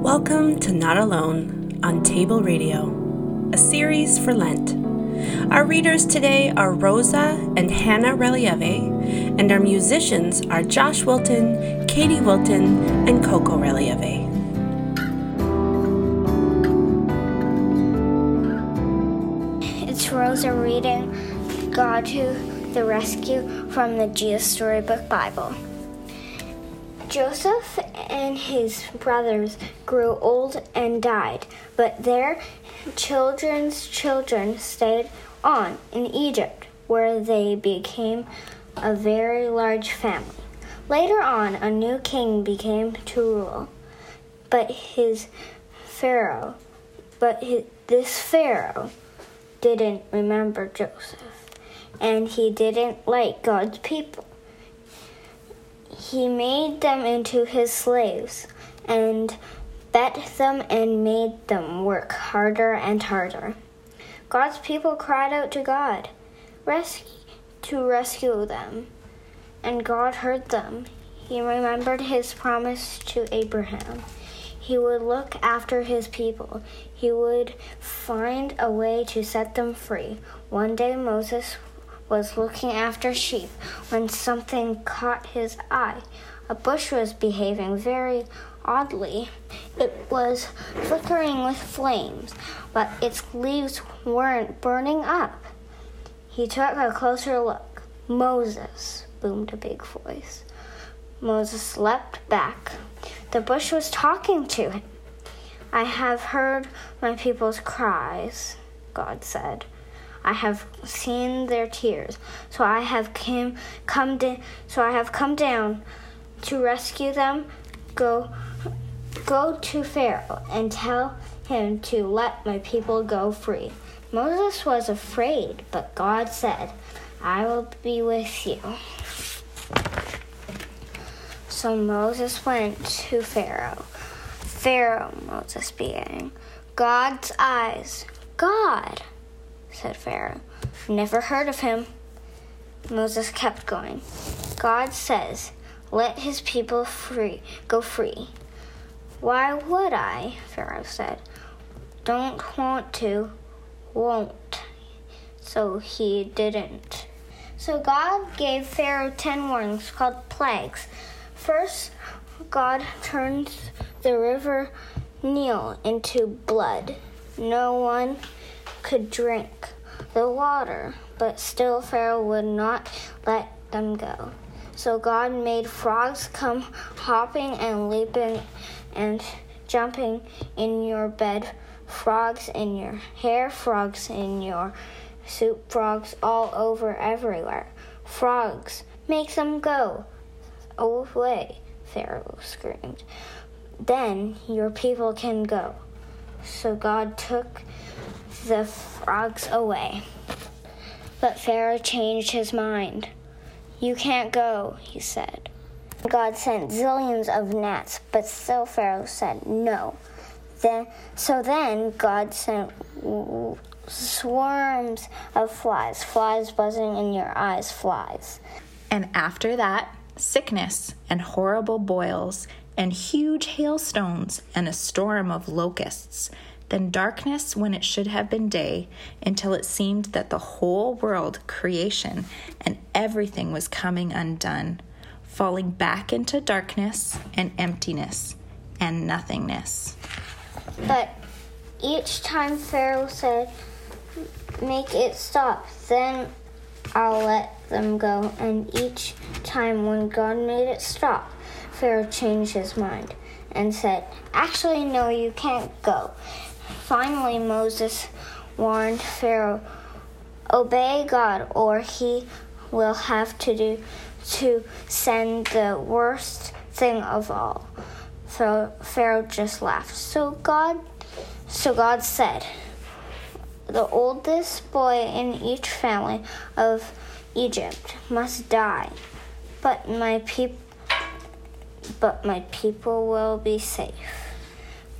Welcome to Not Alone on Table Radio, a series for Lent. Our readers today are Rosa and Hannah Relieve, and our musicians are Josh Wilton, Katie Wilton, and Coco Relieve. It's Rosa reading God to the Rescue from the Jesus Storybook Bible. Joseph and his brothers grew old and died, but their children's children stayed on in Egypt, where they became a very large family. Later on, a new king became to rule, but his Pharaoh, but his, this Pharaoh didn't remember Joseph, and he didn't like God's people he made them into his slaves and bet them and made them work harder and harder. God's people cried out to God to rescue them, and God heard them. He remembered his promise to Abraham. He would look after his people. He would find a way to set them free. One day Moses was looking after sheep when something caught his eye. A bush was behaving very oddly. It was flickering with flames, but its leaves weren't burning up. He took a closer look. Moses, boomed a big voice. Moses leapt back. The bush was talking to him. I have heard my people's cries, God said. I have seen their tears. So I have came come da- so I have come down to rescue them. Go go to Pharaoh and tell him to let my people go free. Moses was afraid, but God said, I will be with you. So Moses went to Pharaoh. Pharaoh, Moses began. God's eyes. God said Pharaoh. Never heard of him. Moses kept going. God says, Let his people free go free. Why would I? Pharaoh said. Don't want to, won't. So he didn't. So God gave Pharaoh ten warnings called plagues. First, God turned the river Nile into blood. No one could drink the water, but still Pharaoh would not let them go. So God made frogs come hopping and leaping and jumping in your bed, frogs in your hair, frogs in your soup, frogs all over everywhere. Frogs, make them go away, Pharaoh screamed. Then your people can go. So God took the frogs away. But Pharaoh changed his mind. You can't go, he said. God sent zillions of gnats, but still Pharaoh said no. Then, so then God sent swarms of flies, flies buzzing in your eyes, flies. And after that, sickness and horrible boils and huge hailstones and a storm of locusts then darkness when it should have been day, until it seemed that the whole world, creation, and everything was coming undone, falling back into darkness and emptiness and nothingness. But each time Pharaoh said, Make it stop, then I'll let them go. And each time when God made it stop, Pharaoh changed his mind and said, Actually, no, you can't go. Finally, Moses warned Pharaoh, Obey God, or he will have to do to send the worst thing of all. So Pharaoh just laughed. So God so God said, The oldest boy in each family of Egypt must die, but my people but my people will be safe.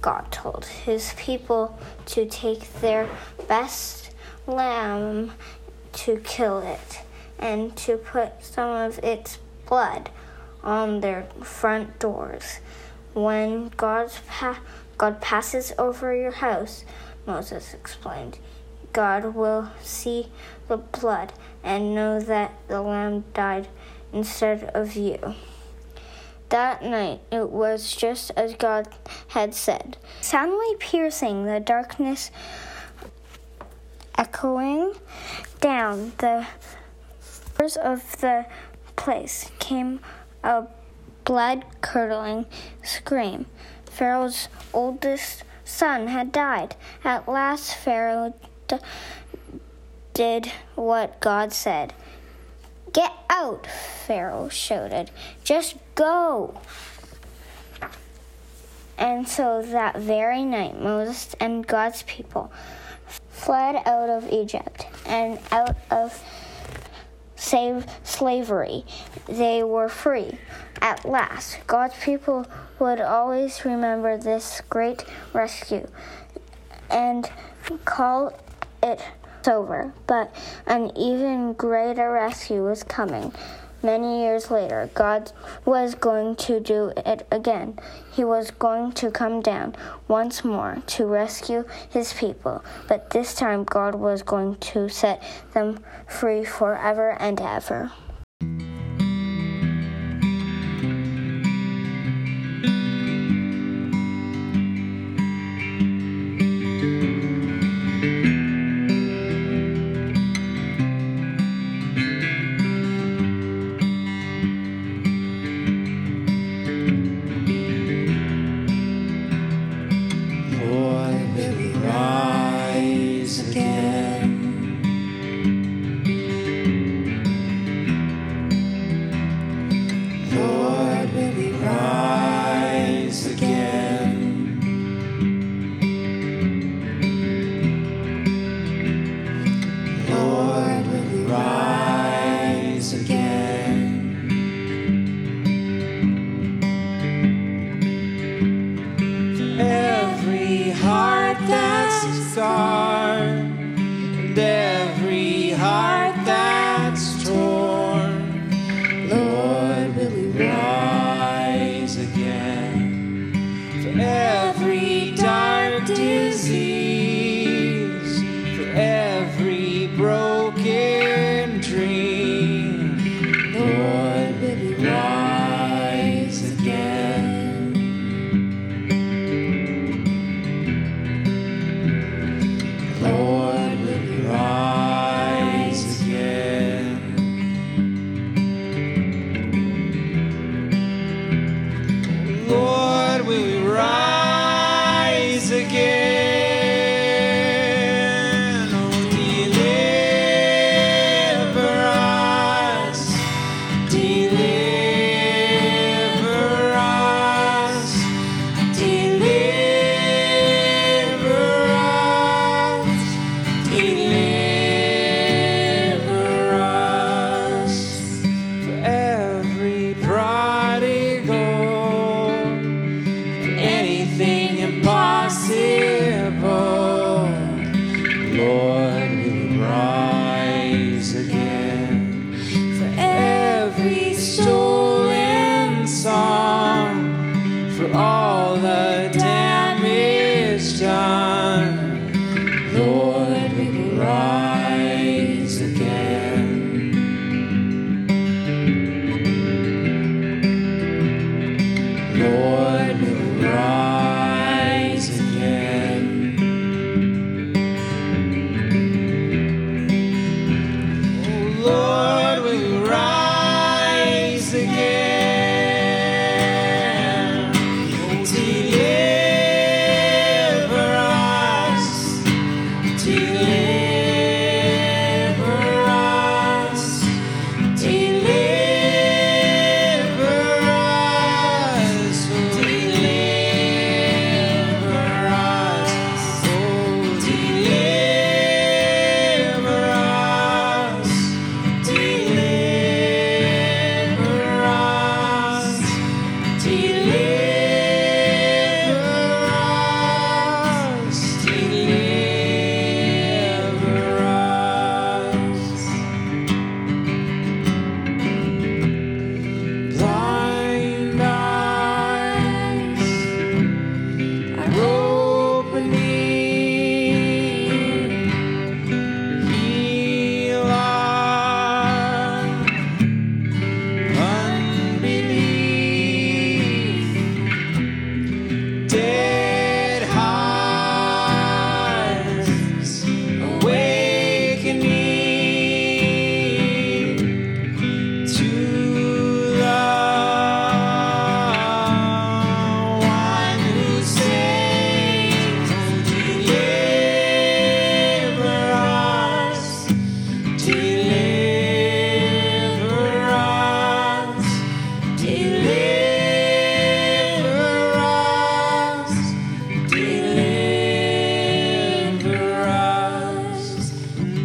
God told his people to take their best lamb to kill it and to put some of its blood on their front doors. When God's pa- God passes over your house, Moses explained. God will see the blood and know that the lamb died instead of you. That night it was just as God had said. Soundly piercing the darkness, echoing down the doors of the place came a blood curdling scream. Pharaoh's oldest son had died. At last, Pharaoh d- did what God said. Get out, Pharaoh shouted. Just go. And so that very night, Moses and God's people fled out of Egypt and out of save slavery. They were free. At last, God's people would always remember this great rescue and call it over. But an even greater rescue was coming. Many years later, God was going to do it again. He was going to come down once more to rescue his people. But this time, God was going to set them free forever and ever.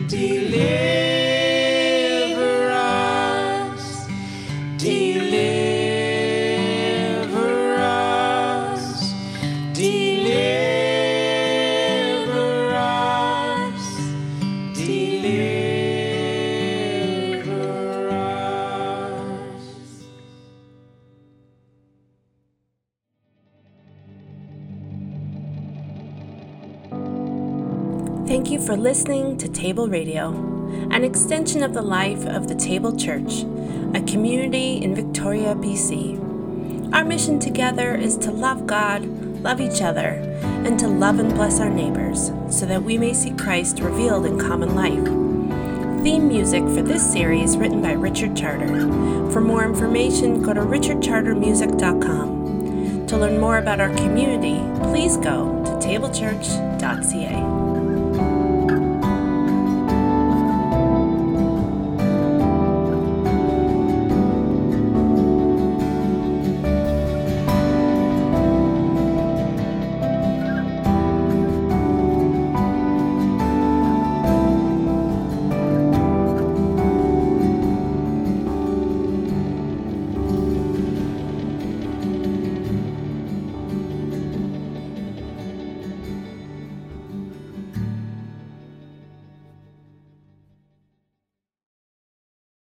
delay. Thank you for listening to Table Radio, an extension of the life of the Table Church, a community in Victoria, BC. Our mission together is to love God, love each other, and to love and bless our neighbors so that we may see Christ revealed in common life. Theme music for this series written by Richard Charter. For more information, go to richardchartermusic.com. To learn more about our community, please go to tablechurch.ca.